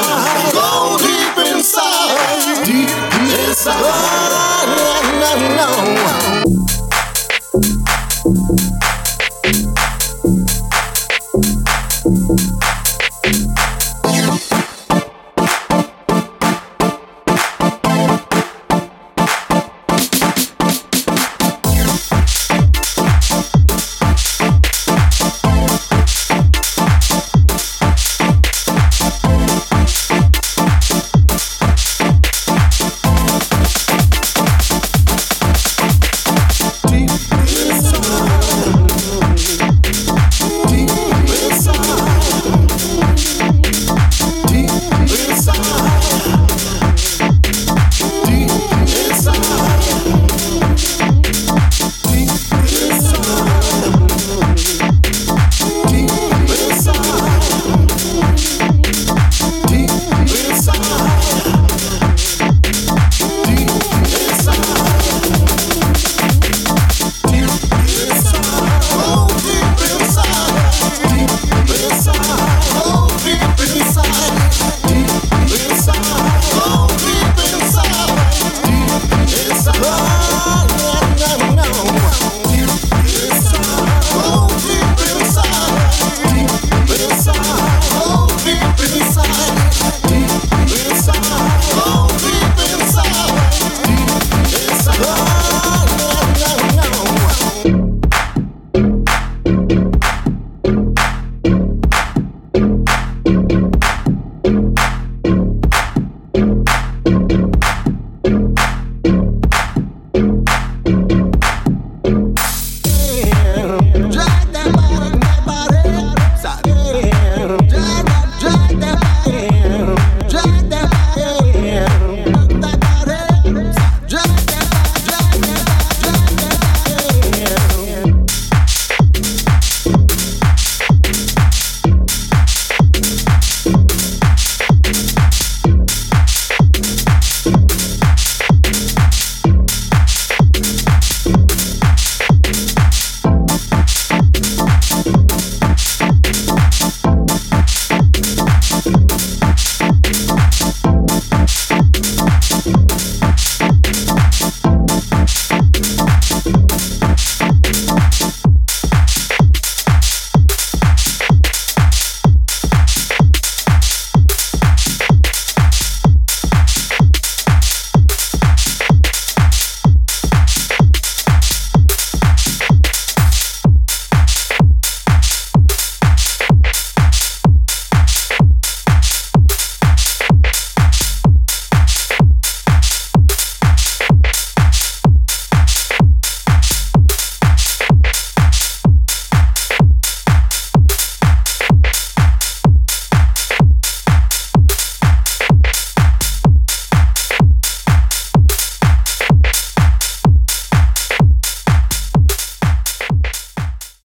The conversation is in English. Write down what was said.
inside. Go deep inside. Deep, inside. No, no, no.